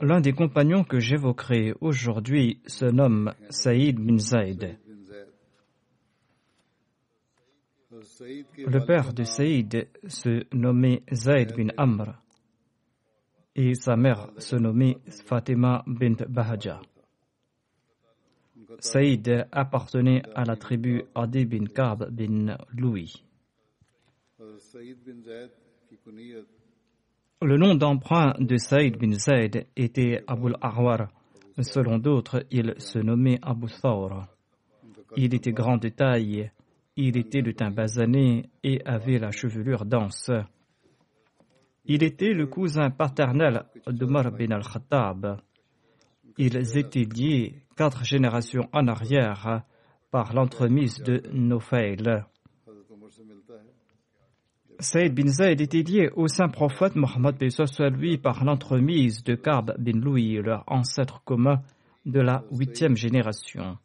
L'un des compagnons que j'évoquerai aujourd'hui se nomme Saïd bin Zaid. Le père de Saïd se nommait Zaid bin Amr et sa mère se nommait Fatima bint Bahaja. Saïd appartenait à la tribu Adi bin Ka'b bin Louis. Le nom d'emprunt de Saïd bin Zaid était Abul Ahwar. Selon d'autres, il se nommait Abu Thawr. Il était grand de taille, il était de teint basané et avait la chevelure dense. Il était le cousin paternel d'Omar bin al-Khattab. Ils étaient liés quatre générations en arrière par l'entremise de Nofeil. Saïd bin Zayd était lié au saint prophète Mohammed lui par l'entremise de Ka'b bin Louis, leur ancêtre commun de la huitième génération.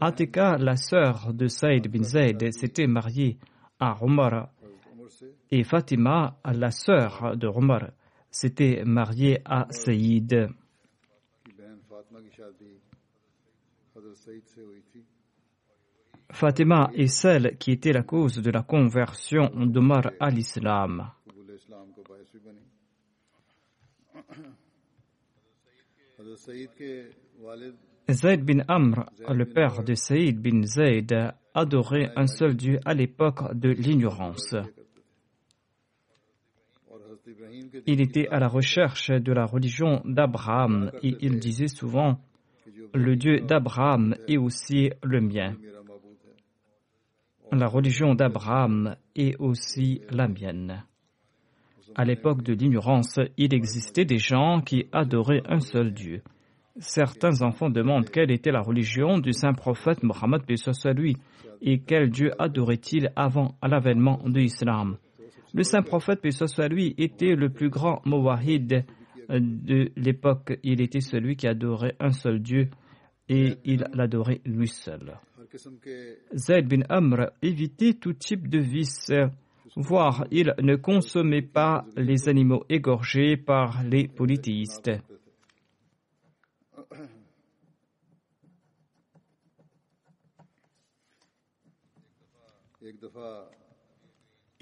Atika, la sœur de Saïd bin Zayd, s'était mariée à Omar et Fatima, la sœur de Omar, s'était mariée à Saïd. Fatima est celle qui était la cause de la conversion d'Omar à l'islam. Zayd bin Amr, le père de Saïd bin Zayd, adorait un seul Dieu à l'époque de l'ignorance. Il était à la recherche de la religion d'Abraham et il disait souvent Le Dieu d'Abraham est aussi le mien. La religion d'Abraham est aussi la mienne. À l'époque de l'ignorance, il existait des gens qui adoraient un seul Dieu. Certains enfants demandent quelle était la religion du saint prophète Mohammed lui et quel Dieu adorait-il avant l'avènement de l'islam. Le saint prophète lui était le plus grand mawahid de l'époque. Il était celui qui adorait un seul Dieu et il l'adorait lui seul. Zayd bin Amr évitait tout type de vice, voire il ne consommait pas les animaux égorgés par les polythéistes.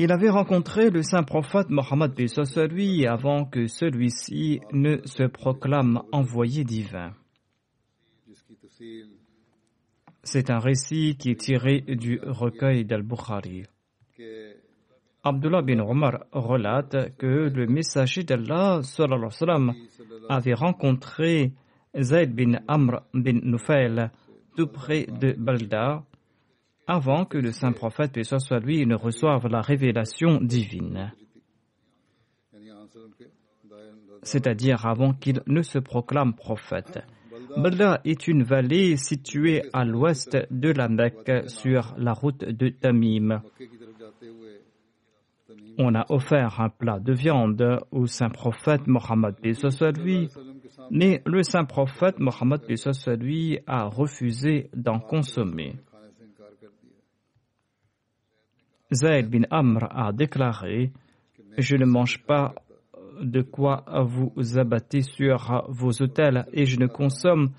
Il avait rencontré le saint prophète Mohammed lui avant que celui-ci ne se proclame envoyé divin. C'est un récit qui est tiré du recueil d'Al-Bukhari. Abdullah bin Omar relate que le messager d'Allah avait rencontré Zayd bin Amr bin Nufail tout près de Balda avant que le saint prophète, soit lui, ne reçoive la révélation divine. C'est-à-dire avant qu'il ne se proclame prophète. Balda est une vallée située à l'ouest de la Mecque sur la route de Tamim. On a offert un plat de viande au saint prophète Mohammed lui, mais le saint prophète Mohammed lui a refusé d'en consommer. Zayd bin Amr a déclaré Je ne mange pas de quoi vous abattez sur vos autels et je ne consomme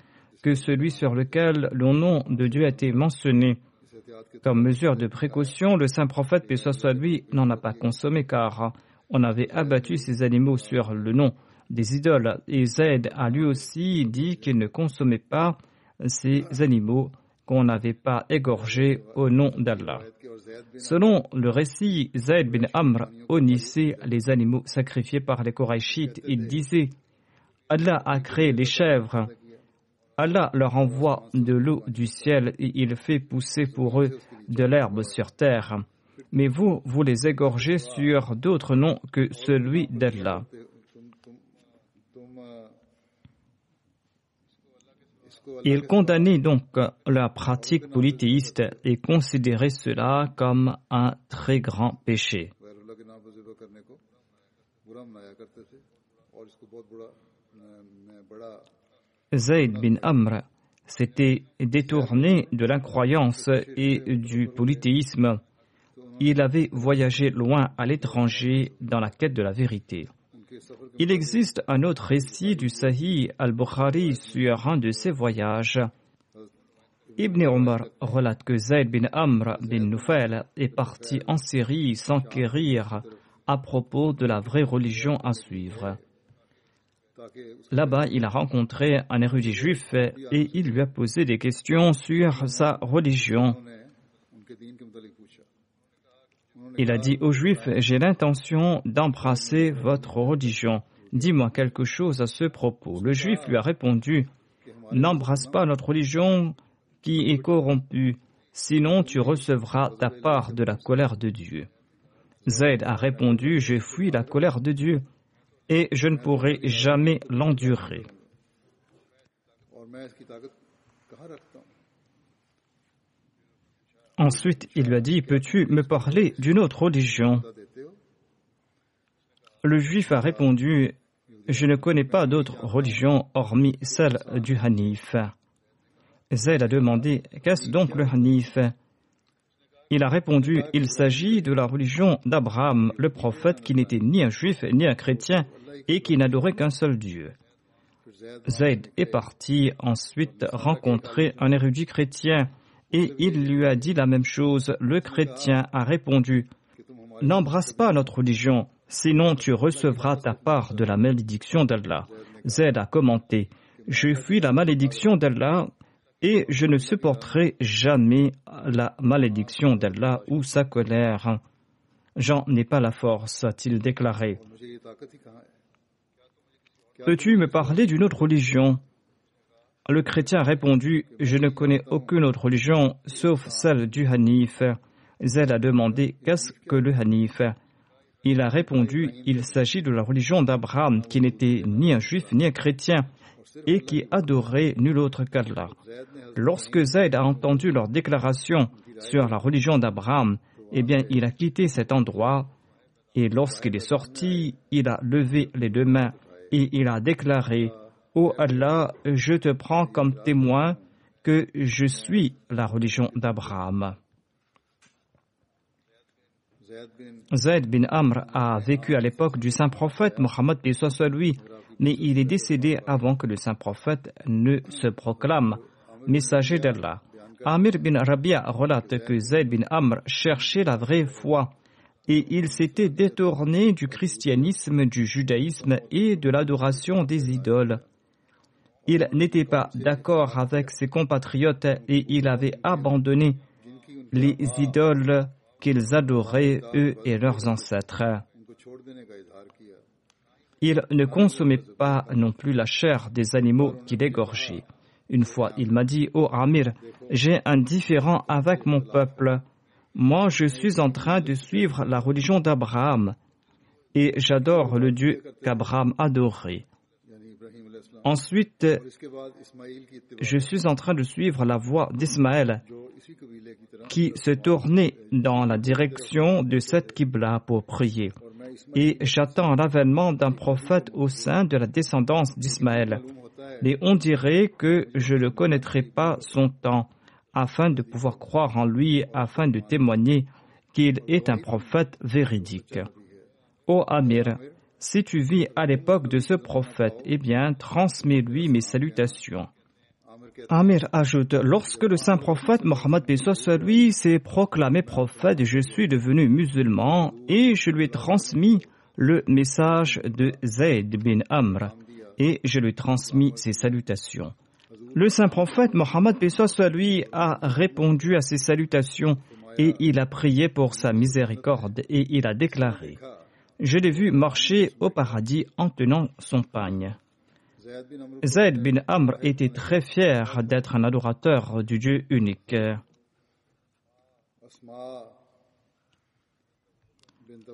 que celui sur lequel le nom de Dieu a été mentionné. Comme mesure de précaution, le saint prophète, paix soit lui, n'en a pas consommé car on avait abattu ces animaux sur le nom des idoles et Zayd a lui aussi dit qu'il ne consommait pas ces animaux qu'on n'avait pas égorgés au nom d'Allah. Selon le récit, Zayd bin Amr honnissait les animaux sacrifiés par les Korachites. Il disait Allah a créé les chèvres. Allah leur envoie de l'eau du ciel et il fait pousser pour eux de l'herbe sur terre. Mais vous, vous les égorgez sur d'autres noms que celui d'Allah. Il condamnait donc la pratique polythéiste et considérait cela comme un très grand péché. Zayd bin Amr s'était détourné de l'incroyance et du polythéisme. Il avait voyagé loin à l'étranger dans la quête de la vérité. Il existe un autre récit du Sahih al-Bukhari sur un de ses voyages. Ibn Omar relate que Zayd bin Amr bin Nufel est parti en Syrie s'enquérir à propos de la vraie religion à suivre. Là-bas, il a rencontré un érudit juif et il lui a posé des questions sur sa religion. Il a dit aux Juifs, j'ai l'intention d'embrasser votre religion. Dis-moi quelque chose à ce propos. Le Juif lui a répondu, n'embrasse pas notre religion qui est corrompue, sinon tu recevras ta part de la colère de Dieu. Zayd a répondu, je fuis la colère de Dieu et je ne pourrai jamais l'endurer. Ensuite, il lui a dit, peux-tu me parler d'une autre religion? Le juif a répondu, je ne connais pas d'autre religion hormis celle du Hanif. Zayd a demandé, qu'est-ce donc le Hanif? Il a répondu, il s'agit de la religion d'Abraham, le prophète qui n'était ni un juif ni un chrétien et qui n'adorait qu'un seul Dieu. Zayd est parti ensuite rencontrer un érudit chrétien et il lui a dit la même chose. Le chrétien a répondu, N'embrasse pas notre religion, sinon tu recevras ta part de la malédiction d'Allah. Zayd a commenté, Je fuis la malédiction d'Allah et je ne supporterai jamais la malédiction d'Allah ou sa colère. J'en ai pas la force, a-t-il déclaré. Peux-tu me parler d'une autre religion? Le chrétien a répondu Je ne connais aucune autre religion sauf celle du Hanif. Zed a demandé Qu'est-ce que le Hanif? Il a répondu Il s'agit de la religion d'Abraham qui n'était ni un juif ni un chrétien et qui adorait nul autre qu'Allah. Lorsque Zayd a entendu leur déclaration sur la religion d'Abraham, eh bien, il a quitté cet endroit et lorsqu'il est sorti, il a levé les deux mains et il a déclaré Ô Allah, je te prends comme témoin que je suis la religion d'Abraham. Zayd bin Amr a vécu à l'époque du saint prophète Mohammed soit lui, mais il est décédé avant que le saint prophète ne se proclame messager d'Allah. Amir bin Rabia relate que Zayd bin Amr cherchait la vraie foi et il s'était détourné du christianisme, du judaïsme et de l'adoration des idoles. Il n'était pas d'accord avec ses compatriotes et il avait abandonné les idoles qu'ils adoraient, eux et leurs ancêtres. Il ne consommait pas non plus la chair des animaux qu'il égorgeait. Une fois, il m'a dit, Ô Amir, j'ai un différend avec mon peuple. Moi, je suis en train de suivre la religion d'Abraham et j'adore le Dieu qu'Abraham adorait. Ensuite, je suis en train de suivre la voie d'Ismaël qui se tournait dans la direction de cette Qibla pour prier. Et j'attends l'avènement d'un prophète au sein de la descendance d'Ismaël. Mais on dirait que je ne connaîtrai pas son temps afin de pouvoir croire en lui, afin de témoigner qu'il est un prophète véridique. Ô Amir, si tu vis à l'époque de ce prophète, eh bien, transmets-lui mes salutations. Amir ajoute, lorsque le saint prophète Mohammed lui s'est proclamé prophète, je suis devenu musulman et je lui ai transmis le message de Zayd bin Amr et je lui ai transmis ses salutations. Le saint prophète Mohammed lui a répondu à ses salutations et il a prié pour sa miséricorde et il a déclaré je l'ai vu marcher au paradis en tenant son pagne. Zayd bin Amr était très fier d'être un adorateur du Dieu unique.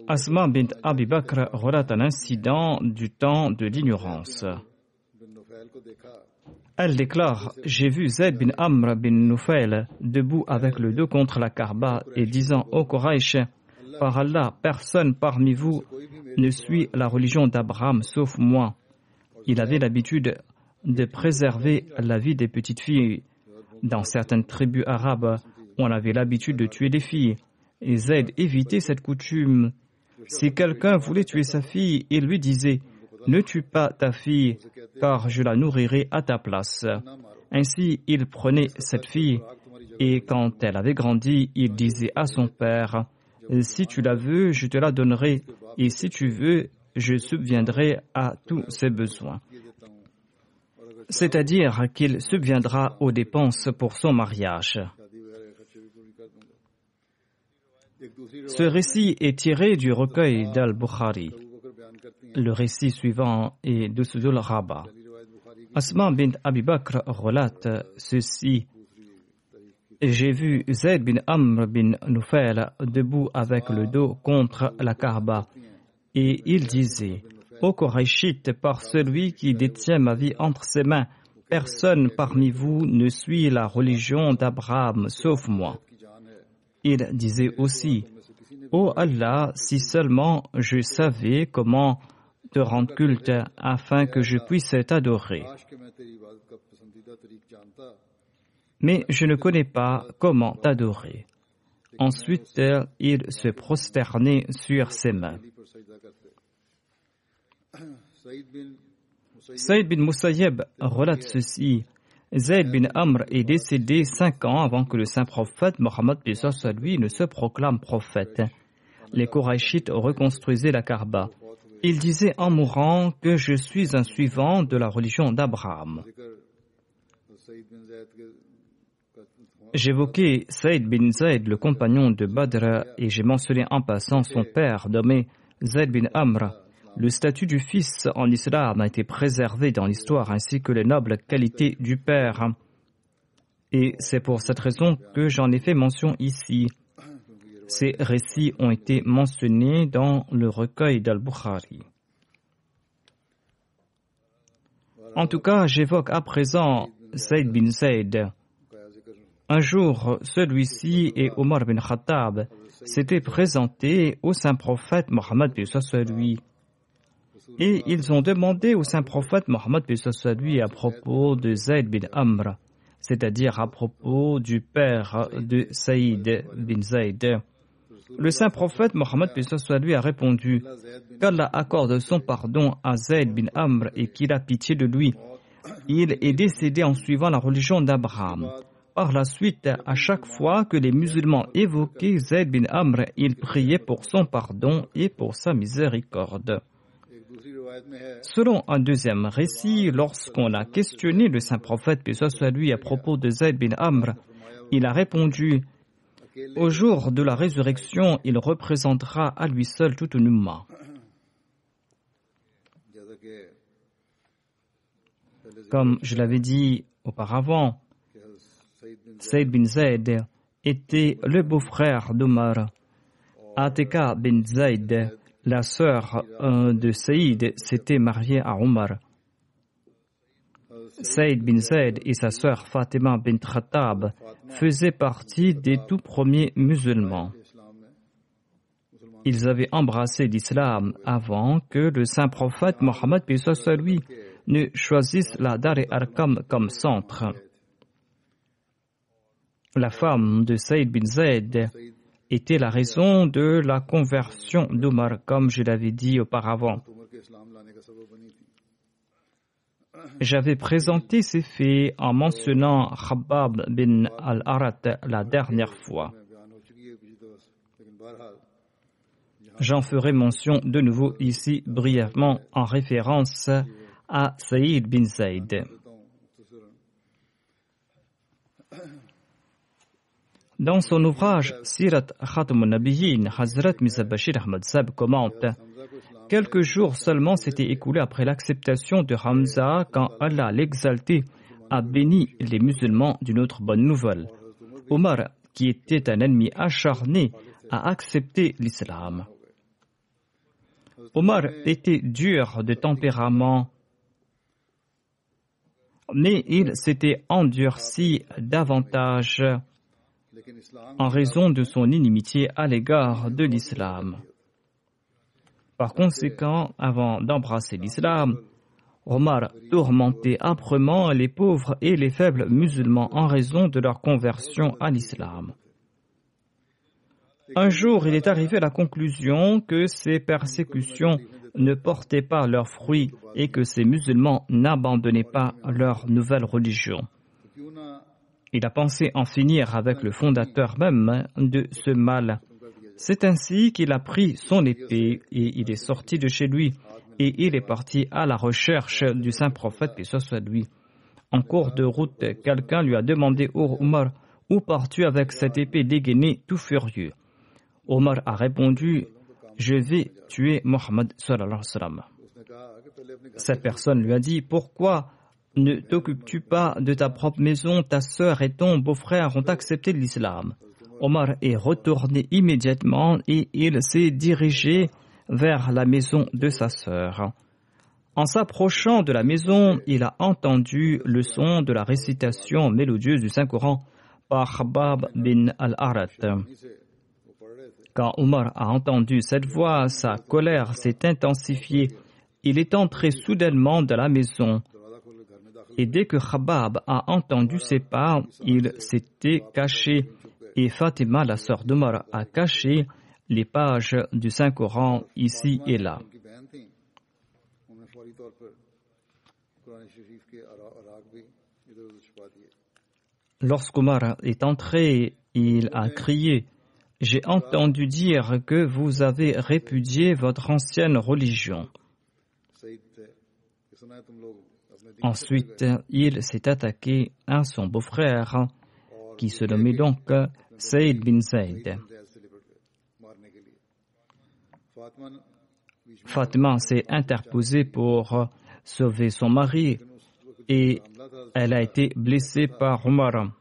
Asma bint Abi Bakr relate un incident du temps de l'ignorance. Elle déclare J'ai vu Zayd bin Amr bin Noufail debout avec le dos contre la Karba et disant au Quraysh par Allah, personne parmi vous ne suit la religion d'Abraham sauf moi. Il avait l'habitude de préserver la vie des petites filles. Dans certaines tribus arabes, on avait l'habitude de tuer les filles. Et Zayd évitait cette coutume. Si quelqu'un voulait tuer sa fille, il lui disait Ne tue pas ta fille, car je la nourrirai à ta place. Ainsi, il prenait cette fille, et quand elle avait grandi, il disait à son père si tu la veux, je te la donnerai. Et si tu veux, je subviendrai à tous ses besoins. C'est-à-dire qu'il subviendra aux dépenses pour son mariage. Ce récit est tiré du recueil d'Al-Bukhari. Le récit suivant est de Sudul Rabba. Asma bint Abi Bakr relate ceci j'ai vu Zayd bin Amr bin Noufail debout avec le dos contre la Kaaba. Et il disait, Ô Koraïchite, par celui qui détient ma vie entre ses mains, personne parmi vous ne suit la religion d'Abraham sauf moi. Il disait aussi, Ô Allah, si seulement je savais comment te rendre culte afin que je puisse t'adorer mais je ne connais pas comment t'adorer. Ensuite, il se prosternait sur ses mains. Saïd bin Moussaïeb relate ceci. Zayd bin Amr est décédé cinq ans avant que le saint prophète Mohammed lui ne se proclame prophète. Les Korachites reconstruisaient la Karba. Il disait en mourant que je suis un suivant de la religion d'Abraham. J'évoquais Saïd bin Zayd, le compagnon de Badr, et j'ai mentionné en passant son père nommé Zayd bin Amr. Le statut du fils en islam a été préservé dans l'histoire ainsi que les nobles qualités du père. Et c'est pour cette raison que j'en ai fait mention ici. Ces récits ont été mentionnés dans le recueil d'Al-Bukhari. En tout cas, j'évoque à présent Saïd bin Zayd. Un jour, celui-ci et Omar bin Khattab s'étaient présentés au saint prophète Mohammed lui. Et ils ont demandé au saint prophète Mohammed lui à propos de Zayd bin Amr, c'est-à-dire à propos du père de Saïd bin Zayd. Le saint prophète Mohammed lui a répondu qu'Allah accorde son pardon à Zayd bin Amr et qu'il a pitié de lui. Il est décédé en suivant la religion d'Abraham. Par la suite, à chaque fois que les musulmans évoquaient Zayd bin Amr, ils priaient pour son pardon et pour sa miséricorde. Selon un deuxième récit, lorsqu'on a questionné le saint prophète, que ce soit lui, à propos de Zayd bin Amr, il a répondu Au jour de la résurrection, il représentera à lui seul toute une umma. Comme je l'avais dit auparavant, Saïd bin Zayd était le beau-frère d'Omar. Atika bin Zayd, la sœur de Saïd, s'était mariée à Omar. Saïd bin Zayd et sa sœur Fatima bin Khattab faisaient partie des tout premiers musulmans. Ils avaient embrassé l'islam avant que le saint prophète Mohammed lui ne choisisse la Dar e Arkam comme centre la femme de Saïd bin Zayd était la raison de la conversion d'Omar, comme je l'avais dit auparavant. J'avais présenté ces faits en mentionnant Khabbab bin al-Arat la dernière fois. J'en ferai mention de nouveau ici brièvement en référence à Saïd bin Zayd. Dans son ouvrage Sirat Khatm Nabiyin, Hazrat Misabashir Ahmad Sab commente Quelques jours seulement s'étaient écoulés après l'acceptation de Hamza quand Allah l'exalté a béni les musulmans d'une autre bonne nouvelle. Omar, qui était un ennemi acharné, a accepté l'islam. Omar était dur de tempérament, mais il s'était endurci davantage en raison de son inimitié à l'égard de l'islam. Par conséquent, avant d'embrasser l'islam, Omar tourmentait âprement les pauvres et les faibles musulmans en raison de leur conversion à l'islam. Un jour, il est arrivé à la conclusion que ces persécutions ne portaient pas leurs fruits et que ces musulmans n'abandonnaient pas leur nouvelle religion. Il a pensé en finir avec le fondateur même de ce mal. C'est ainsi qu'il a pris son épée et il est sorti de chez lui et il est parti à la recherche du saint prophète et ce soit lui. En cours de route, quelqu'un lui a demandé au Omar où pars-tu avec cette épée dégainée tout furieux? Omar a répondu Je vais tuer Mohammed. Cette personne lui a dit Pourquoi ne t'occupes-tu pas de ta propre maison? Ta sœur et ton beau-frère ont accepté l'islam. Omar est retourné immédiatement et il s'est dirigé vers la maison de sa sœur. En s'approchant de la maison, il a entendu le son de la récitation mélodieuse du Saint-Coran par Bab bin al-Arat. Quand Omar a entendu cette voix, sa colère s'est intensifiée. Il est entré soudainement dans la maison. Et dès que Khabab a entendu ses pas, il s'était caché. Et Fatima, la sœur d'Omar, a caché les pages du Saint-Coran ici et là. Lorsqu'Omar est entré, il a crié J'ai entendu dire que vous avez répudié votre ancienne religion. Ensuite, il s'est attaqué à son beau-frère, qui se nommait donc Saïd bin Saïd. Fatma s'est interposée pour sauver son mari et elle a été blessée par Omar.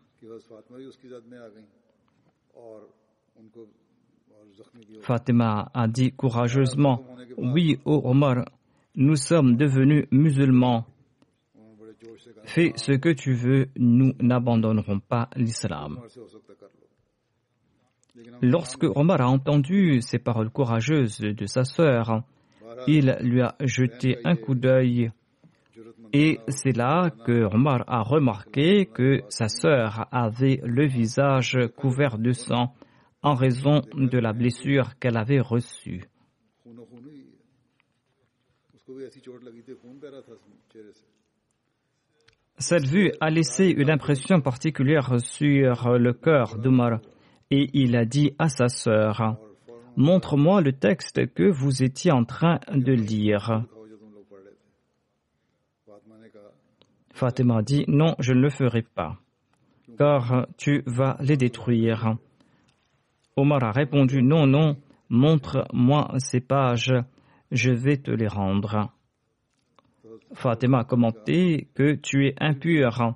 Fatima a dit courageusement Oui, ô oh Omar, nous sommes devenus musulmans Fais ce que tu veux, nous n'abandonnerons pas l'islam. Lorsque Omar a entendu ces paroles courageuses de sa sœur, il lui a jeté un coup d'œil. Et c'est là que Omar a remarqué que sa sœur avait le visage couvert de sang en raison de la blessure qu'elle avait reçue. Cette vue a laissé une impression particulière sur le cœur d'Omar et il a dit à sa sœur Montre-moi le texte que vous étiez en train de lire. Fatima dit Non, je ne le ferai pas, car tu vas les détruire. Omar a répondu Non, non, montre-moi ces pages, je vais te les rendre. Fatima a commenté que tu es impur.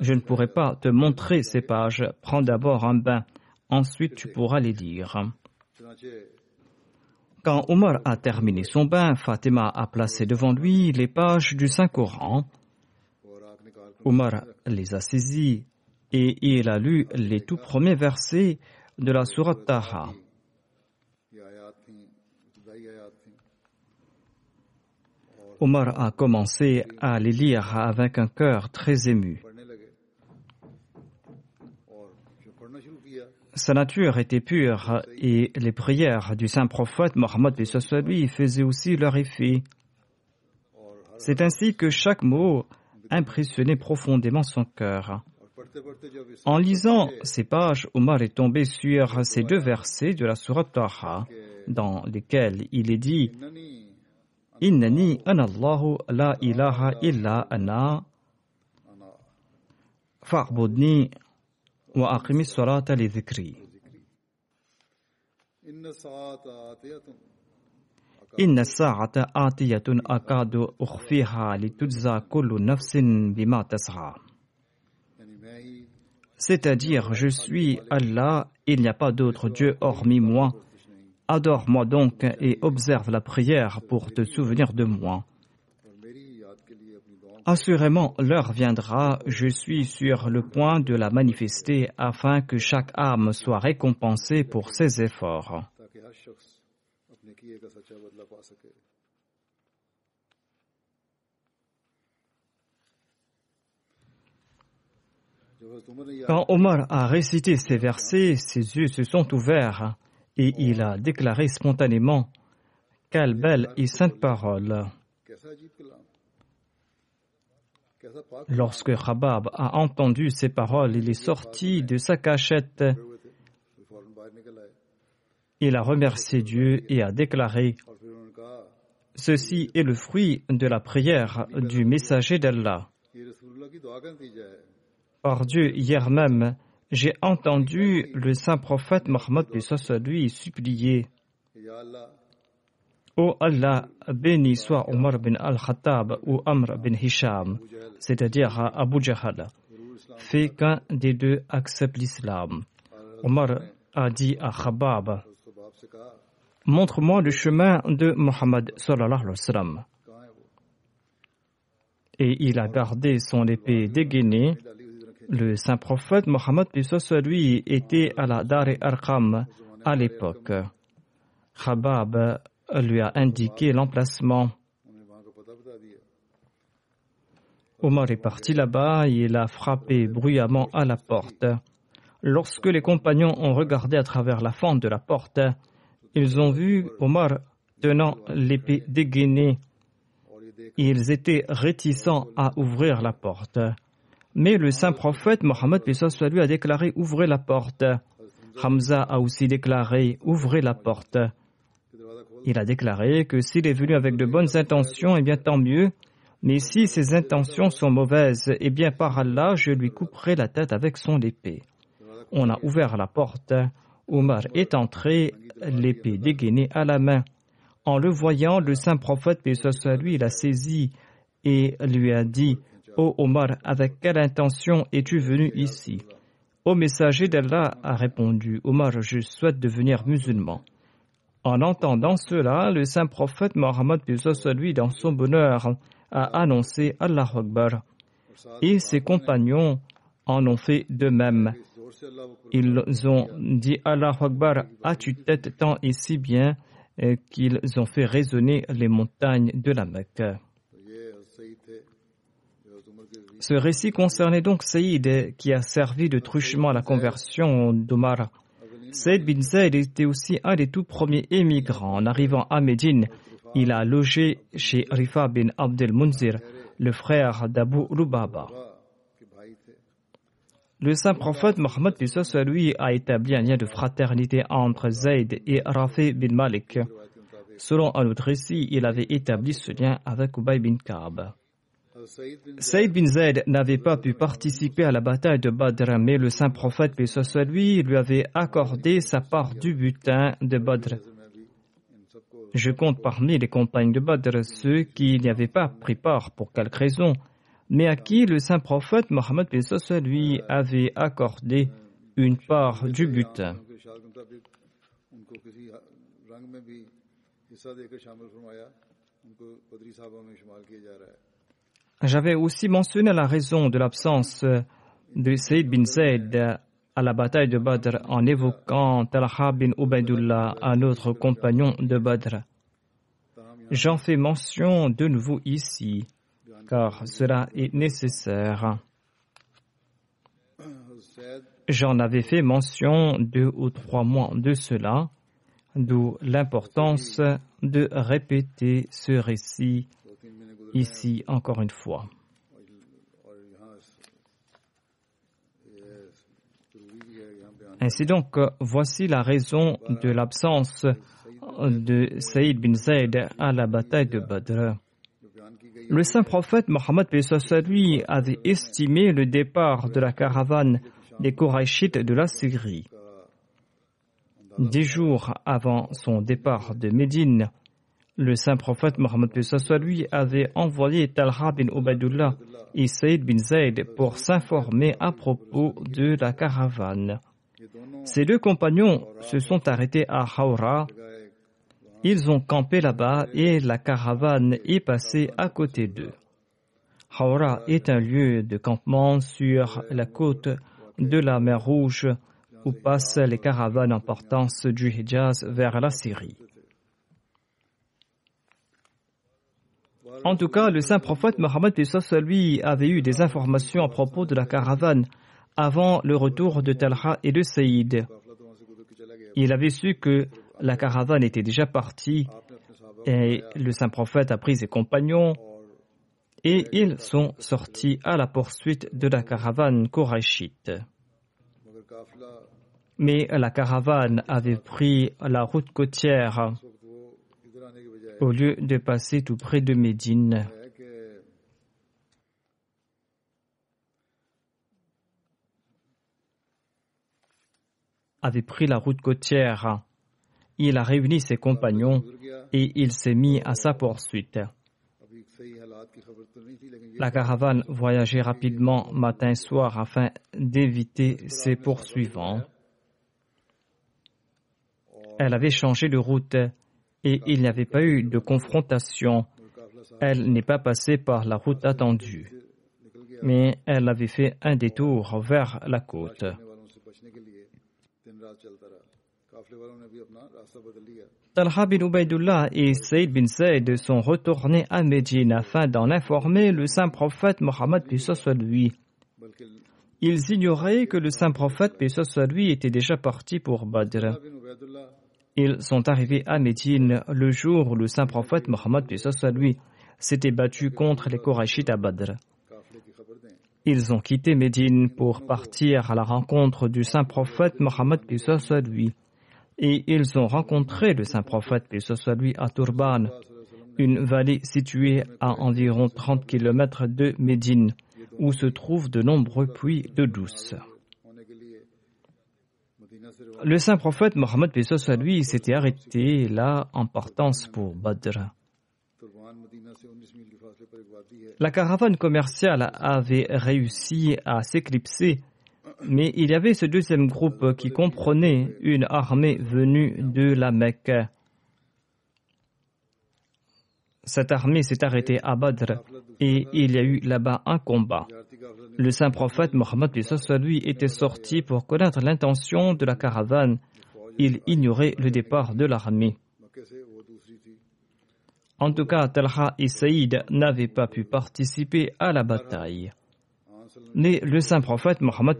Je ne pourrai pas te montrer ces pages. Prends d'abord un bain, ensuite tu pourras les lire. Quand Omar a terminé son bain, Fatima a placé devant lui les pages du Saint-Coran. Omar les a saisies et il a lu les tout premiers versets de la Sourate Taha. Omar a commencé à les lire avec un cœur très ému. Sa nature était pure et les prières du saint prophète Mohammed lui faisaient aussi leur effet. C'est ainsi que chaque mot impressionnait profondément son cœur. En lisant ces pages, Omar est tombé sur ces deux versets de la Sourate Taha, dans lesquels il est dit إنني أنا الله لا إله إلا أنا. فاعبدني وأقم الصلاة لذكري. إن الساعة آتية أكاد. أخفيها لتجزى كل نفس بما تسعى. يعني C'est-à-dire, je suis Allah, il n'y a pas d'autre Dieu hormis moi. Adore-moi donc et observe la prière pour te souvenir de moi. Assurément, l'heure viendra, je suis sur le point de la manifester afin que chaque âme soit récompensée pour ses efforts. Quand Omar a récité ces versets, ses yeux se sont ouverts et il a déclaré spontanément Quelle belle et sainte parole Lorsque Rabab a entendu ces paroles, il est sorti de sa cachette. Il a remercié Dieu et a déclaré Ceci est le fruit de la prière du messager d'Allah. Par Dieu, hier même, j'ai entendu le saint prophète Mohammed lui supplier Ô Allah, béni soit Omar bin al-Khattab ou Amr bin Hisham, c'est-à-dire Abu Jahal. Fais qu'un des deux accepte l'islam. Omar a dit à Khabab Montre-moi le chemin de Mohammed. Et il a gardé son épée dégainée le saint prophète Mohammed lui était à la Dar Arqam à l'époque. Khabab lui a indiqué l'emplacement. Omar est parti là-bas et il a frappé bruyamment à la porte. Lorsque les compagnons ont regardé à travers la fente de la porte, ils ont vu Omar tenant l'épée dégainée. Ils étaient réticents à ouvrir la porte. Mais le saint prophète Mohammed lui a déclaré ouvrez la porte. Hamza a aussi déclaré ouvrez la porte. Il a déclaré que s'il est venu avec de bonnes intentions, eh bien tant mieux. Mais si ses intentions sont mauvaises, eh bien par Allah, je lui couperai la tête avec son épée. On a ouvert la porte. Omar est entré, l'épée dégainée à la main. En le voyant, le saint prophète, lui, il a saisi et lui a dit Ô Omar, avec quelle intention es-tu venu ici? Ô messager d'Allah a répondu Omar, je souhaite devenir musulman. En entendant cela, le saint prophète Mohammed, lui dans son bonheur, a annoncé Allah Akbar. Et ses compagnons en ont fait de même. Ils ont dit Allah Akbar, as-tu tête tant et si bien euh, qu'ils ont fait résonner les montagnes de la Mecque. Ce récit concernait donc Saïd qui a servi de truchement à la conversion d'Omar. Saïd bin Zayd était aussi un des tout premiers émigrants. En arrivant à Médine, il a logé chez Rifa bin Abdel Munzir, le frère d'Abu Lubaba. Le saint prophète Mohammed lui a établi un lien de fraternité entre Zayd et Rafi bin Malik. Selon un autre récit, il avait établi ce lien avec Ubay bin Ka'b. Saïd bin Zaid n'avait pas pu participer à la bataille de Badr, mais le saint prophète, paix lui, lui avait accordé sa part du butin de Badr. Je compte parmi les compagnes de Badr ceux qui n'y avaient pas pris part pour quelque raison, mais à qui le saint prophète Mohammed lui avait accordé une part du butin. J'avais aussi mentionné la raison de l'absence de Saïd bin Zaid à la bataille de Badr en évoquant Talha bin Ubaidullah, un autre compagnon de Badr. J'en fais mention de nouveau ici, car cela est nécessaire. J'en avais fait mention deux ou trois mois de cela, d'où l'importance de répéter ce récit ici encore une fois. Ainsi donc, voici la raison de l'absence de Saïd bin Zayd à la bataille de Badr. Le saint prophète Mohammed lui avait estimé le départ de la caravane des Korachites de la Syrie. Dix jours avant son départ de Médine, le saint prophète Mohammed lui avait envoyé Talha bin Ubaidullah et Saïd bin Zayd pour s'informer à propos de la caravane. Ces deux compagnons se sont arrêtés à Hawra. Ils ont campé là-bas et la caravane est passée à côté d'eux. Hawra est un lieu de campement sur la côte de la mer Rouge où passent les caravanes en partance du Hijaz vers la Syrie. En tout cas, le saint prophète Mohammed lui avait eu des informations à propos de la caravane avant le retour de Talha et de Saïd. Il avait su que la caravane était déjà partie et le saint prophète a pris ses compagnons et ils sont sortis à la poursuite de la caravane Koraïchite. Mais la caravane avait pris la route côtière au lieu de passer tout près de Médine. avait pris la route côtière. Il a réuni ses compagnons et il s'est mis à sa poursuite. La caravane voyageait rapidement matin et soir afin d'éviter ses poursuivants. Elle avait changé de route et il n'y avait pas eu de confrontation. Elle n'est pas passée par la route attendue, mais elle avait fait un détour vers la côte. Talha bin Ubaidullah et Saïd bin Zayd sont retournés à Médine afin d'en informer le saint prophète Mohammed lui. Ils ignoraient que le saint prophète lui était déjà parti pour Badr. Ils sont arrivés à Médine le jour où le saint prophète Mohammed lui s'était battu contre les Korachites à Badr. Ils ont quitté Médine pour partir à la rencontre du saint prophète Mohammed lui et ils ont rencontré le saint prophète lui à Turban, une vallée située à environ 30 km de Médine, où se trouvent de nombreux puits de douce. Le saint prophète Mohammed lui s'était arrêté là en partance pour Badr. La caravane commerciale avait réussi à s'éclipser, mais il y avait ce deuxième groupe qui comprenait une armée venue de la Mecque. Cette armée s'est arrêtée à Badr et il y a eu là-bas un combat. Le saint prophète Mohammed lui était sorti pour connaître l'intention de la caravane. Il ignorait le départ de l'armée. En tout cas, Talha et Saïd n'avaient pas pu participer à la bataille. Mais le saint prophète Mohammed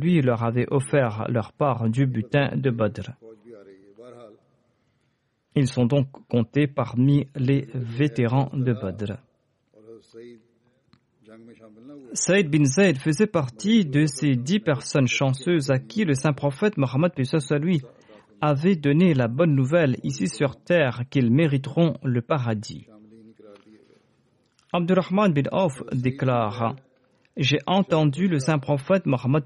lui leur avait offert leur part du butin de Badr. Ils sont donc comptés parmi les vétérans de Badr. Saïd bin Zayd faisait partie de ces dix personnes chanceuses à qui le saint prophète Mohammed lui avait donné la bonne nouvelle ici sur terre qu'ils mériteront le paradis. Abdurrahman bin Auf déclare J'ai entendu le saint prophète Mohammed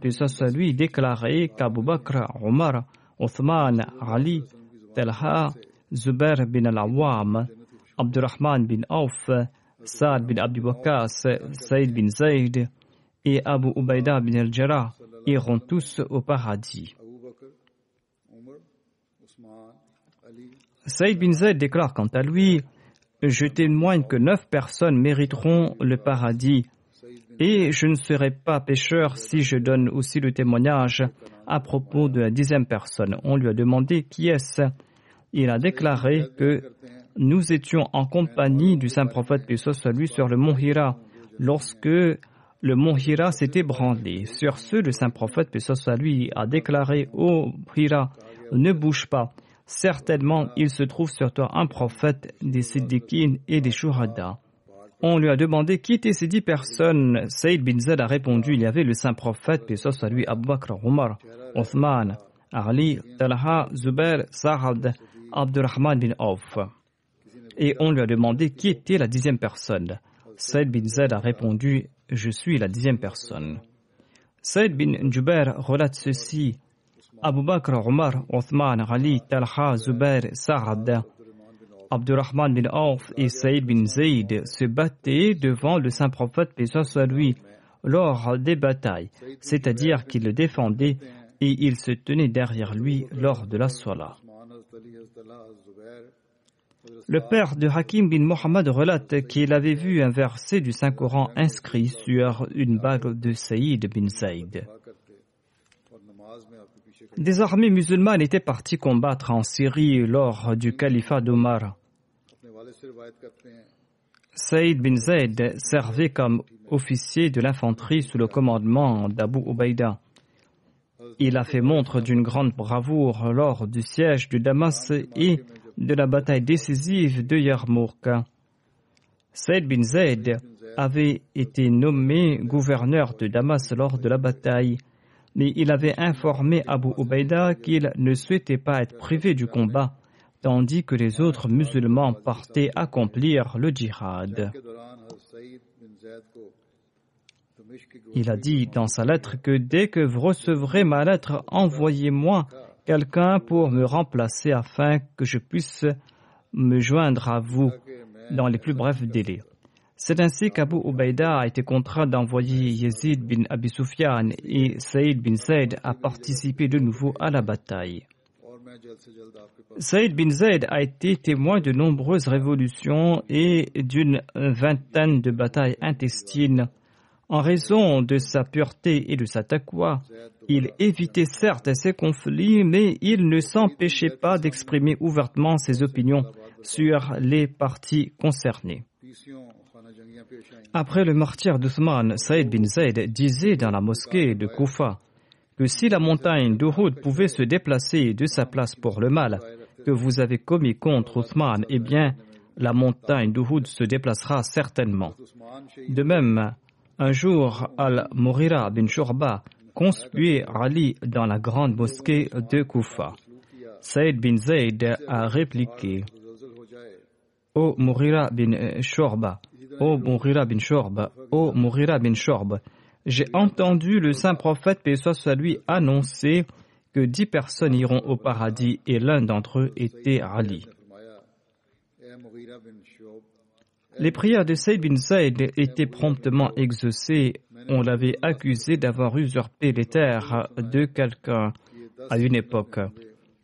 lui déclarer qu'Abu Bakr, Omar, Othman, Ali, Talha, Zubair bin al-Awwam, Abdurrahman bin Auf, Saad bin Abi Waqas, Saïd bin Zayd et Abu Ubaida bin al-Jarrah iront tous au paradis. Saïd bin Zayd déclare quant à lui Je témoigne que neuf personnes mériteront le paradis et je ne serai pas pécheur si je donne aussi le témoignage à propos de la dixième personne. On lui a demandé qui est-ce. Il a déclaré que nous étions en compagnie du saint prophète soit lui sur le mont Hira lorsque le mont Hira s'est ébranlé. Sur ce, le saint prophète lui a déclaré Ô Hira, ne bouge pas. Certainement, il se trouve sur toi un prophète des Siddiqines et des Shuhada. On lui a demandé qui étaient ces dix personnes? Saïd bin Zed a répondu il y avait le saint prophète, lui Abu Bakr, Omar, Othman, Ali, Talha, Zubair, Sa'ad, Abdurrahman bin Auf. Et on lui a demandé qui était la dixième personne. Saïd bin Zed a répondu Je suis la dixième personne. Saïd bin Jubair relate ceci. Abu Bakr, Omar, Othman, Ali, Talha, Zubair, Sa'ad, Abdurrahman bin Auf et Saïd bin Zayd se battaient devant le saint prophète, paix soit lui, lors des batailles, c'est-à-dire qu'ils le défendaient et ils se tenaient derrière lui lors de la Salah. Le père de Hakim bin Mohammed relate qu'il avait vu un verset du Saint-Coran inscrit sur une bague de Saïd bin Zayd. Des armées musulmanes étaient parties combattre en Syrie lors du califat d'Omar. Saïd bin Zayd servait comme officier de l'infanterie sous le commandement d'Abu Ubaïda. Il a fait montre d'une grande bravoure lors du siège de Damas et de la bataille décisive de Yarmouk. Saïd bin Zayd avait été nommé gouverneur de Damas lors de la bataille mais il avait informé Abu Ubaida qu'il ne souhaitait pas être privé du combat, tandis que les autres musulmans partaient accomplir le djihad. Il a dit dans sa lettre que dès que vous recevrez ma lettre, envoyez-moi quelqu'un pour me remplacer afin que je puisse me joindre à vous dans les plus brefs délais. C'est ainsi qu'Abu Ubaida a été contraint d'envoyer Yazid bin Abi Sufyan et Saïd bin Zayd a participé de nouveau à la bataille. Saïd bin Zayd a été témoin de nombreuses révolutions et d'une vingtaine de batailles intestines. En raison de sa pureté et de sa taqwa, il évitait certes ces conflits, mais il ne s'empêchait pas d'exprimer ouvertement ses opinions sur les parties concernées. Après le martyr d'Othman, Saïd bin Zayd disait dans la mosquée de Koufa que si la montagne d'Uhud pouvait se déplacer de sa place pour le mal que vous avez commis contre Othman, eh bien, la montagne d'Uhud se déplacera certainement. De même, un jour, Al-Mourira bin Shurba conspuait Ali dans la grande mosquée de Koufa. Saïd bin Zayd a répliqué Ô Mourira bin Shurba, Ô Mourira bin Shorb, ô Mourira bin Shorb, j'ai entendu le saint prophète, paix soit lui, annoncer que dix personnes iront au paradis et l'un d'entre eux était Ali. Les prières de Saïd bin Saïd étaient promptement exaucées. On l'avait accusé d'avoir usurpé les terres de quelqu'un à une époque.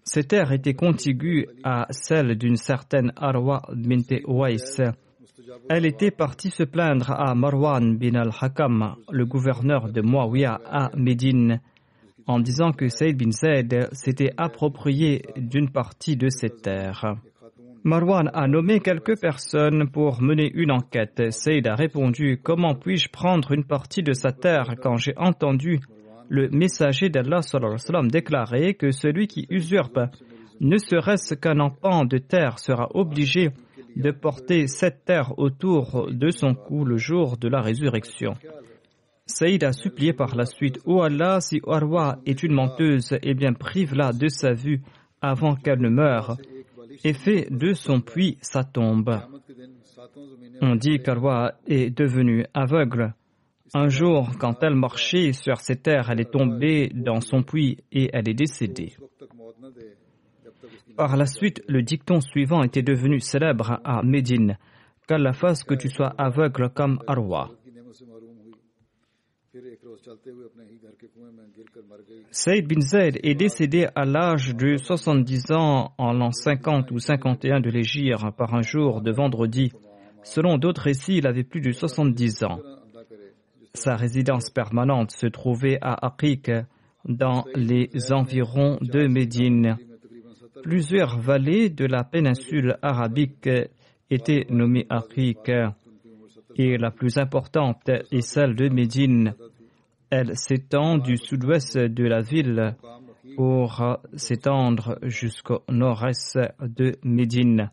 Ces terres étaient contiguës à celles d'une certaine Arwa bint Ouais. Elle était partie se plaindre à Marwan bin al-Hakam, le gouverneur de Muawiyah à Médine, en disant que Saïd bin Zayd s'était approprié d'une partie de ses terres. Marwan a nommé quelques personnes pour mener une enquête. Saïd a répondu Comment puis-je prendre une partie de sa terre quand j'ai entendu le messager d'Allah déclarer que celui qui usurpe ne serait-ce qu'un enfant de terre sera obligé de porter cette terre autour de son cou le jour de la résurrection. Saïd a supplié par la suite Ô Allah, si Arwa est une menteuse, eh bien prive-la de sa vue avant qu'elle ne meure et fait de son puits sa tombe. On dit qu'Arwa est devenue aveugle. Un jour, quand elle marchait sur ces terres, elle est tombée dans son puits et elle est décédée. Par la suite, le dicton suivant était devenu célèbre à Médine. Qu'Allah fasse que tu sois aveugle comme Arwa. Saïd bin Zayd est décédé à l'âge de 70 ans en l'an 50 ou 51 de l'Égypte par un jour de vendredi. Selon d'autres récits, il avait plus de 70 ans. Sa résidence permanente se trouvait à Aqiq, dans les environs de Médine. Plusieurs vallées de la péninsule arabique étaient nommées Aqiq et la plus importante est celle de Médine. Elle s'étend du sud-ouest de la ville pour s'étendre jusqu'au nord-est de Médine.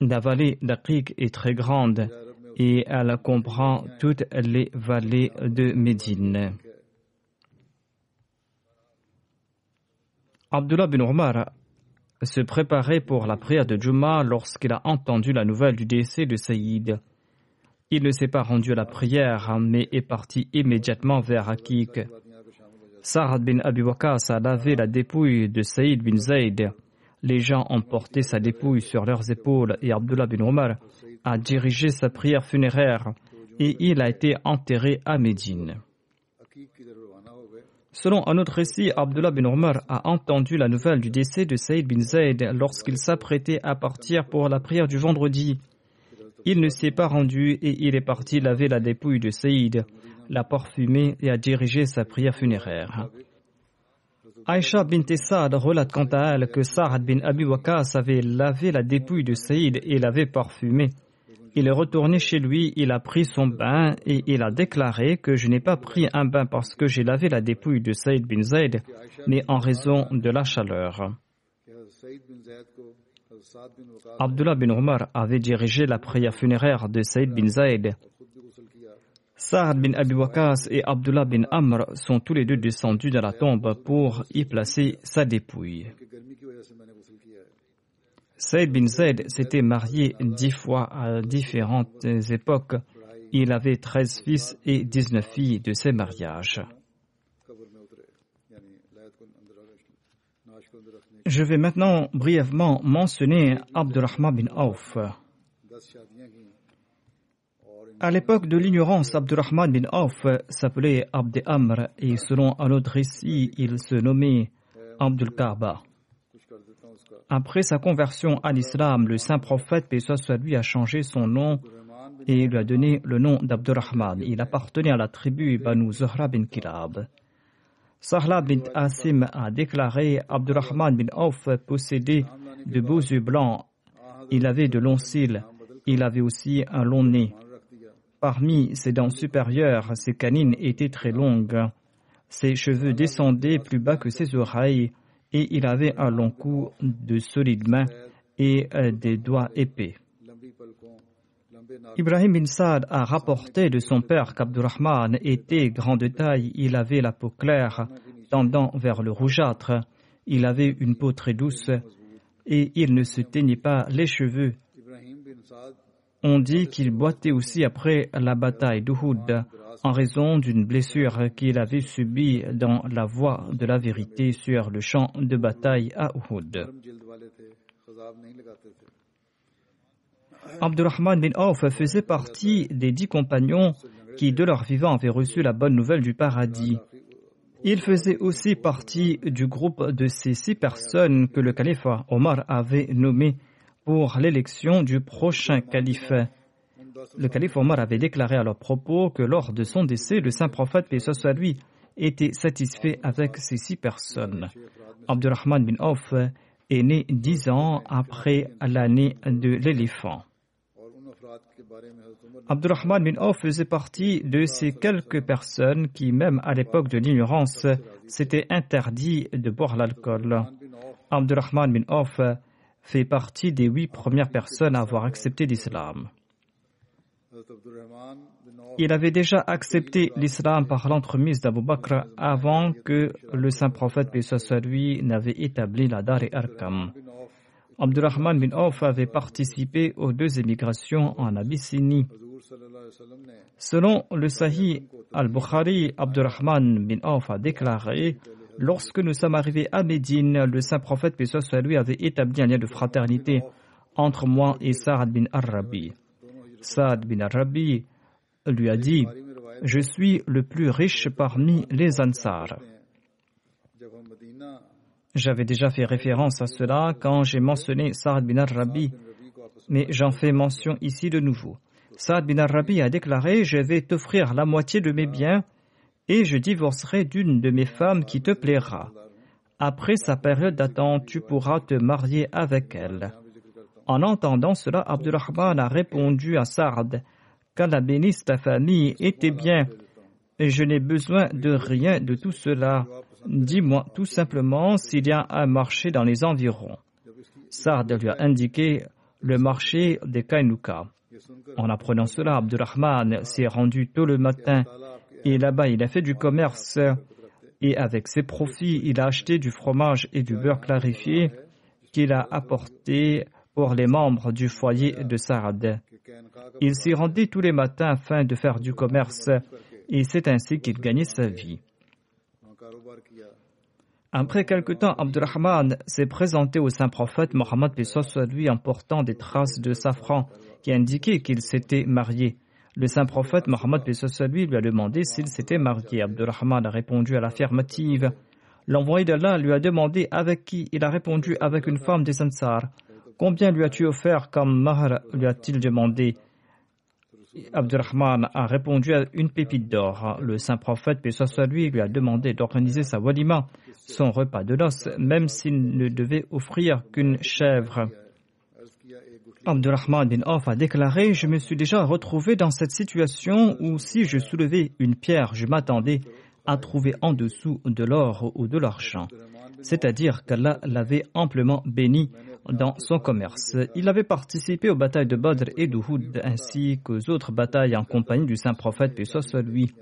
La vallée d'Aqiq est très grande et elle comprend toutes les vallées de Médine. Abdullah bin Omar se préparait pour la prière de Juma lorsqu'il a entendu la nouvelle du décès de Saïd. Il ne s'est pas rendu à la prière, mais est parti immédiatement vers Akik. Sa'ad bin Abi a lavé la dépouille de Saïd bin Zayd. Les gens ont porté sa dépouille sur leurs épaules et Abdullah bin Omar a dirigé sa prière funéraire et il a été enterré à Médine. Selon un autre récit, Abdullah bin Omar a entendu la nouvelle du décès de Saïd bin Zayd lorsqu'il s'apprêtait à partir pour la prière du vendredi. Il ne s'est pas rendu et il est parti laver la dépouille de Saïd, l'a parfumé et a dirigé sa prière funéraire. Aïcha bin Tessad relate quant à elle que Sa'ad bin Abi Waqas avait lavé la dépouille de Saïd et l'avait parfumé. Il est retourné chez lui, il a pris son bain et il a déclaré que je n'ai pas pris un bain parce que j'ai lavé la dépouille de Saïd bin Zayd, mais en raison de la chaleur. Abdullah bin Omar avait dirigé la prière funéraire de Saïd bin Zayd. Saad bin Abi Waqas et Abdullah bin Amr sont tous les deux descendus dans la tombe pour y placer sa dépouille. Saïd bin Zayd s'était marié dix fois à différentes époques. Il avait treize fils et dix-neuf filles de ses mariages. Je vais maintenant brièvement mentionner Abdurrahman bin Auf. À l'époque de l'ignorance, Abdurrahman bin Auf s'appelait Abd Amr et selon un autre récit, il se nommait Abdul Kaaba. Après sa conversion à l'islam, le saint prophète, paix soit lui, a changé son nom et lui a donné le nom d'Abdurrahman. Il appartenait à la tribu Banu Zuhra bin Kilab. Sahla bin Asim a déclaré Abdurrahman bin Auf possédait de beaux yeux blancs. Il avait de longs cils. Il avait aussi un long nez. Parmi ses dents supérieures, ses canines étaient très longues. Ses cheveux descendaient plus bas que ses oreilles et il avait un long cou, de solides mains et euh, des doigts épais. Ibrahim bin Saad a rapporté de son père qu'Abdurrahman était grand de taille, il avait la peau claire, tendant vers le rougeâtre, il avait une peau très douce et il ne se teignait pas les cheveux. On dit qu'il boitait aussi après la bataille d'Uhud en raison d'une blessure qu'il avait subie dans la voie de la vérité sur le champ de bataille à Uhud. Abdurrahman bin Auf faisait partie des dix compagnons qui, de leur vivant, avaient reçu la bonne nouvelle du paradis. Il faisait aussi partie du groupe de ces six personnes que le calife Omar avait nommées pour l'élection du prochain calife. Le calife Omar avait déclaré à leur propos que lors de son décès, le saint prophète, paix lui, était satisfait avec ces six personnes. Abdurrahman bin Auf est né dix ans après l'année de l'éléphant. Abdurrahman bin Auf faisait partie de ces quelques personnes qui, même à l'époque de l'ignorance, s'étaient interdit de boire l'alcool. Abdurrahman bin Auf fait partie des huit premières personnes à avoir accepté l'islam. Il avait déjà accepté l'islam par l'entremise d'Abu Bakr avant que le saint prophète, lui, n'avait établi la Dar et Arkam. Abdurrahman bin Auf avait participé aux deux émigrations en Abyssinie. Selon le Sahih al-Bukhari, Abdurrahman bin Auf a déclaré Lorsque nous sommes arrivés à Médine, le saint prophète, paix lui, avait établi un lien de fraternité entre moi et Saad bin Arabi. Saad bin Arabi lui a dit Je suis le plus riche parmi les Ansar. J'avais déjà fait référence à cela quand j'ai mentionné Saad bin Arabi, mais j'en fais mention ici de nouveau. Saad bin Arabi a déclaré Je vais t'offrir la moitié de mes biens et je divorcerai d'une de mes femmes qui te plaira. Après sa période d'attente, tu pourras te marier avec elle. En entendant cela, Abdurrahman a répondu à Saad qu'Allah bénisse ta famille et tes biens. Je n'ai besoin de rien de tout cela. Dis-moi tout simplement s'il y a un marché dans les environs. Saad lui a indiqué le marché des Kainuka. En apprenant cela, Abdurrahman s'est rendu tôt le matin et là-bas, il a fait du commerce et avec ses profits, il a acheté du fromage et du beurre clarifié qu'il a apporté pour les membres du foyer de Saad. Il s'y rendait tous les matins afin de faire du commerce et c'est ainsi qu'il gagnait sa vie. Après quelque temps, Abdurrahman s'est présenté au saint prophète Mohammed lui en portant des traces de safran qui indiquaient qu'il s'était marié. Le saint prophète Mohammed lui lui a demandé s'il s'était marié. Abdurrahman a répondu à l'affirmative. L'envoyé d'Allah lui a demandé avec qui. Il a répondu avec une femme des Ansar. Combien lui as-tu offert comme mahr lui a-t-il demandé. Abdurrahman a répondu à une pépite d'or. Le saint prophète, paix lui, lui a demandé d'organiser sa walima, son repas de noces, même s'il ne devait offrir qu'une chèvre. Abdurrahman bin Auf a déclaré Je me suis déjà retrouvé dans cette situation où si je soulevais une pierre, je m'attendais à trouver en dessous de l'or ou de l'argent. C'est-à-dire qu'Allah l'avait amplement béni dans son commerce. Il avait participé aux batailles de Badr et d'Uhud ainsi qu'aux autres batailles en compagnie du saint prophète, puis soit lui.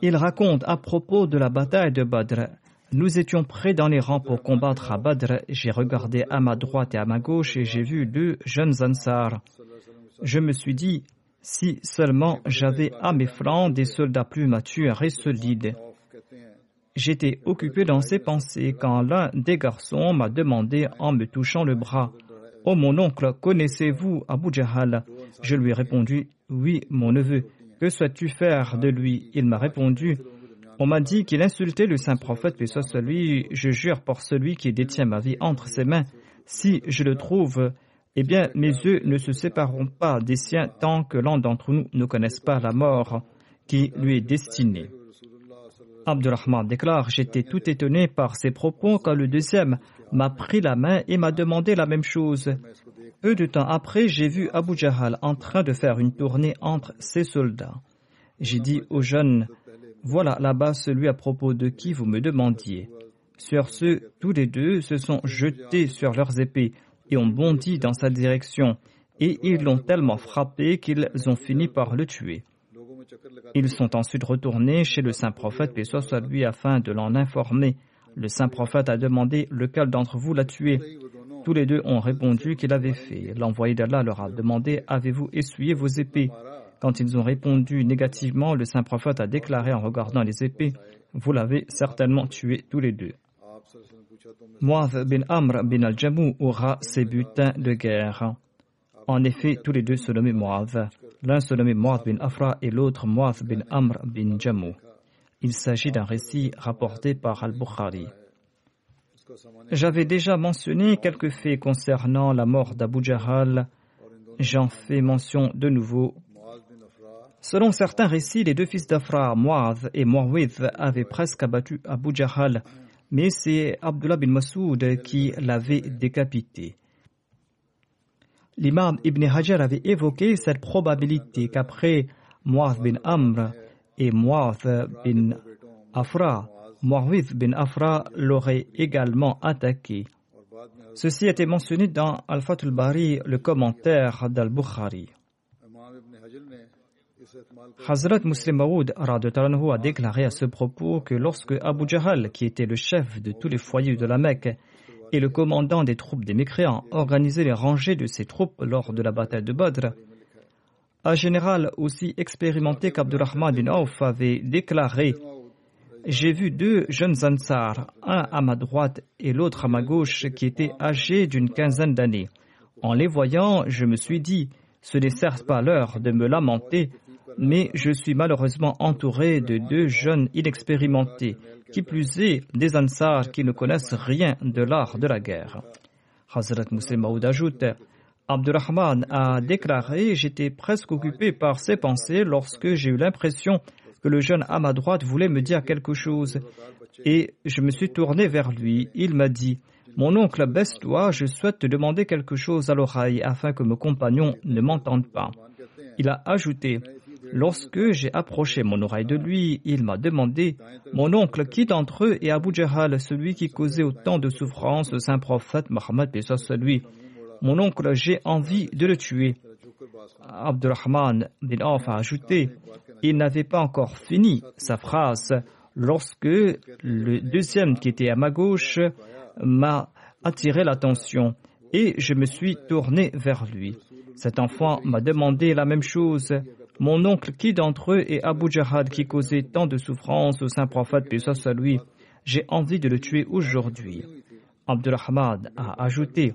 Il raconte à propos de la bataille de Badr nous étions prêts dans les rangs pour combattre à Badr. J'ai regardé à ma droite et à ma gauche et j'ai vu deux jeunes Ansars. Je me suis dit, si seulement j'avais à mes flancs des soldats plus matures et solides. J'étais occupé dans ces pensées quand l'un des garçons m'a demandé en me touchant le bras Oh mon oncle, connaissez-vous Abu Jahal? Je lui ai répondu Oui, mon neveu. Que souhaites-tu faire de lui? Il m'a répondu on m'a dit qu'il insultait le saint prophète, puis soit celui, je jure par celui qui détient ma vie entre ses mains, si je le trouve, eh bien mes yeux ne se sépareront pas des siens tant que l'un d'entre nous ne connaisse pas la mort qui lui est destinée. Abdurrahman déclare J'étais tout étonné par ses propos quand le deuxième m'a pris la main et m'a demandé la même chose. Peu de temps après, j'ai vu Abu Jahal en train de faire une tournée entre ses soldats. J'ai dit au jeune voilà là-bas celui à propos de qui vous me demandiez. Sur ce, tous les deux se sont jetés sur leurs épées et ont bondi dans sa direction, et ils l'ont tellement frappé qu'ils ont fini par le tuer. Ils sont ensuite retournés chez le saint prophète, et soit lui, afin de l'en informer. Le saint prophète a demandé lequel d'entre vous l'a tué? Tous les deux ont répondu qu'il avait fait. L'envoyé d'Allah leur a demandé Avez-vous essuyé vos épées? Quand ils ont répondu négativement, le saint prophète a déclaré en regardant les épées, Vous l'avez certainement tué tous les deux. Muad bin Amr bin al-Jamou aura ses butins de guerre. En effet, tous les deux se nommaient Muad. L'un se nommait Muad bin Afra et l'autre Muad bin Amr bin Jamou. Il s'agit d'un récit rapporté par Al-Bukhari. J'avais déjà mentionné quelques faits concernant la mort d'Abu Jahal. J'en fais mention de nouveau Selon certains récits, les deux fils d'Afra, Muaz et Muawid, avaient presque abattu Abu Jahal, mais c'est Abdullah bin Masoud qui l'avait décapité. L'imam Ibn Hajar avait évoqué cette probabilité qu'après Muaz bin Amr et Muaz bin Afra, Muawid bin Afra l'aurait également attaqué. Ceci été mentionné dans Al-Fatul Bari, le commentaire d'Al-Bukhari. Hazrat Muslim Maoud a déclaré à ce propos que lorsque Abu Jahal, qui était le chef de tous les foyers de la Mecque, et le commandant des troupes des mécréants organisait les rangées de ses troupes lors de la bataille de Badr. Un général aussi expérimenté qu'Abdurrahman bin Auf avait déclaré J'ai vu deux jeunes Ansar, un à ma droite et l'autre à ma gauche, qui étaient âgés d'une quinzaine d'années. En les voyant, je me suis dit Ce n'est certes pas l'heure de me lamenter, mais je suis malheureusement entouré de deux jeunes inexpérimentés, qui plus est des Ansars qui ne connaissent rien de l'art de la guerre. Hazrat Muslim Maud ajoute Abdurrahman a déclaré J'étais presque occupé par ses pensées lorsque j'ai eu l'impression que le jeune à ma droite voulait me dire quelque chose. Et je me suis tourné vers lui. Il m'a dit Mon oncle, baisse-toi, je souhaite te demander quelque chose à l'oreille afin que mes compagnons ne m'entendent pas. Il a ajouté Lorsque j'ai approché mon oreille de lui, il m'a demandé Mon oncle, qui d'entre eux est Abu Jahal, celui qui causait autant de souffrances au saint prophète Mohammed lui Mon oncle, j'ai envie de le tuer. Abdurrahman bin Auf a ajouté Il n'avait pas encore fini sa phrase lorsque le deuxième qui était à ma gauche m'a attiré l'attention et je me suis tourné vers lui. Cet enfant m'a demandé la même chose. Mon oncle, qui d'entre eux est Abu Jahad qui causait tant de souffrances au saint prophète, puis à lui J'ai envie de le tuer aujourd'hui. Abdulrahman a ajouté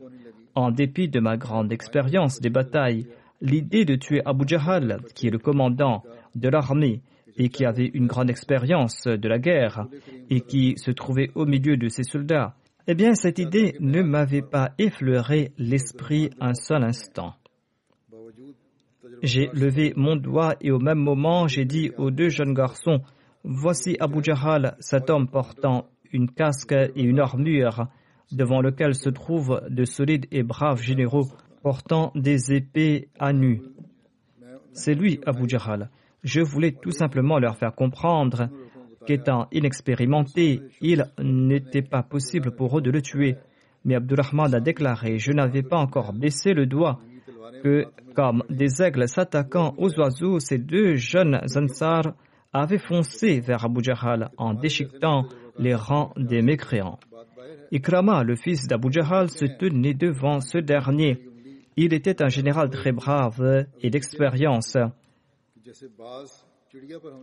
En dépit de ma grande expérience des batailles, l'idée de tuer Abu Jahal, qui est le commandant de l'armée et qui avait une grande expérience de la guerre et qui se trouvait au milieu de ses soldats, eh bien, cette idée ne m'avait pas effleuré l'esprit un seul instant. J'ai levé mon doigt et au même moment j'ai dit aux deux jeunes garçons Voici Abu Jahal, cet homme portant une casque et une armure, devant lequel se trouvent de solides et braves généraux portant des épées à nu. C'est lui, Abu Jahal. Je voulais tout simplement leur faire comprendre qu'étant inexpérimenté, il n'était pas possible pour eux de le tuer. Mais Abdurrahman a déclaré Je n'avais pas encore baissé le doigt que, comme des aigles s'attaquant aux oiseaux, ces deux jeunes Ansar avaient foncé vers Abu Jahal en déchiquetant les rangs des mécréants. Ikrama, le fils d'Abu Jahal, se tenait devant ce dernier. Il était un général très brave et d'expérience.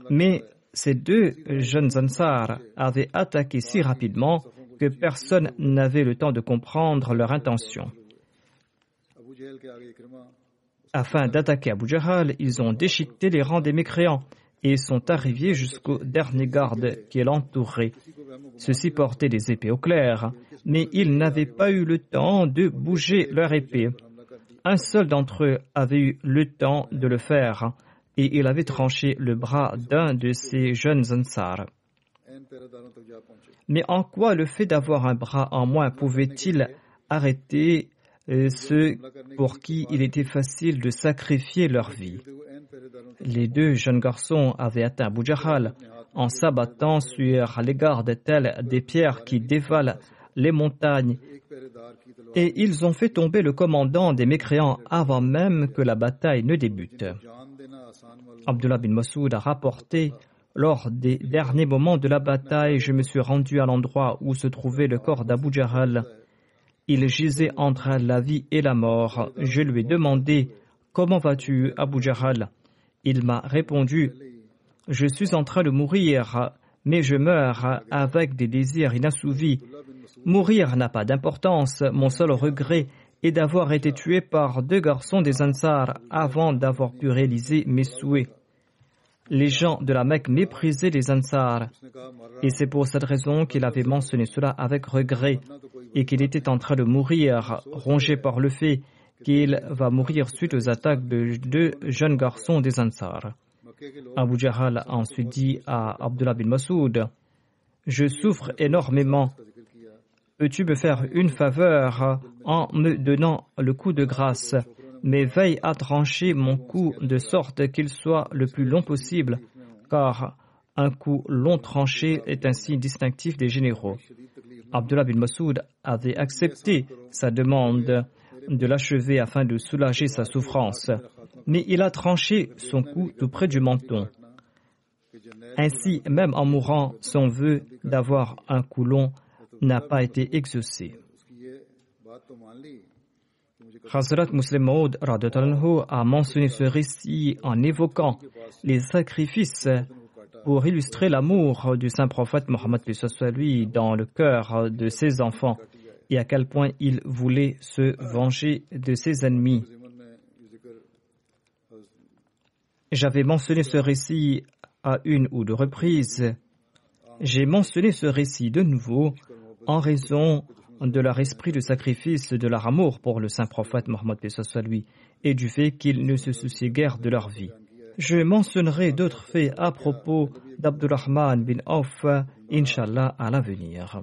Mais ces deux jeunes Ansar avaient attaqué si rapidement que personne n'avait le temps de comprendre leur intention. Afin d'attaquer Abu ils ont déchiqueté les rangs des mécréants et sont arrivés jusqu'au dernier garde qui l'entourait. Ceux-ci portaient des épées au clair, mais ils n'avaient pas eu le temps de bouger leur épée. Un seul d'entre eux avait eu le temps de le faire, et il avait tranché le bras d'un de ces jeunes Ansar. Mais en quoi le fait d'avoir un bras en moins pouvait-il arrêter ceux pour qui il était facile de sacrifier leur vie. Les deux jeunes garçons avaient atteint Abu en s'abattant sur les gardes telles des pierres qui dévalent les montagnes et ils ont fait tomber le commandant des mécréants avant même que la bataille ne débute. Abdullah bin Masoud a rapporté lors des derniers moments de la bataille, je me suis rendu à l'endroit où se trouvait le corps d'Abu Jahal il gisait entre la vie et la mort. Je lui ai demandé Comment vas-tu, Abu Jahal Il m'a répondu Je suis en train de mourir, mais je meurs avec des désirs inassouvis. Mourir n'a pas d'importance. Mon seul regret est d'avoir été tué par deux garçons des Ansar avant d'avoir pu réaliser mes souhaits. Les gens de la Mecque méprisaient les Ansar, et c'est pour cette raison qu'il avait mentionné cela avec regret et qu'il était en train de mourir, rongé par le fait qu'il va mourir suite aux attaques de deux jeunes garçons des Ansar. Abu Jahal a ensuite dit à Abdullah bin Masoud Je souffre énormément. Peux-tu me faire une faveur en me donnant le coup de grâce? Mais veille à trancher mon coup de sorte qu'il soit le plus long possible, car un coup long tranché est un signe distinctif des généraux. Abdullah bin Masoud avait accepté sa demande de l'achever afin de soulager sa souffrance, mais il a tranché son cou tout près du menton. Ainsi, même en mourant, son vœu d'avoir un cou long n'a pas été exaucé. Hazrat Muslim Maud a mentionné ce récit en évoquant les sacrifices pour illustrer l'amour du saint prophète Mohammed lui dans le cœur de ses enfants et à quel point il voulait se venger de ses ennemis. J'avais mentionné ce récit à une ou deux reprises. J'ai mentionné ce récit de nouveau en raison de leur esprit de sacrifice, de leur amour pour le saint prophète Mohammed lui, et du fait qu'ils ne se souciaient guère de leur vie. Je mentionnerai d'autres faits à propos d'Abdurrahman bin Auf, inshallah, à l'avenir.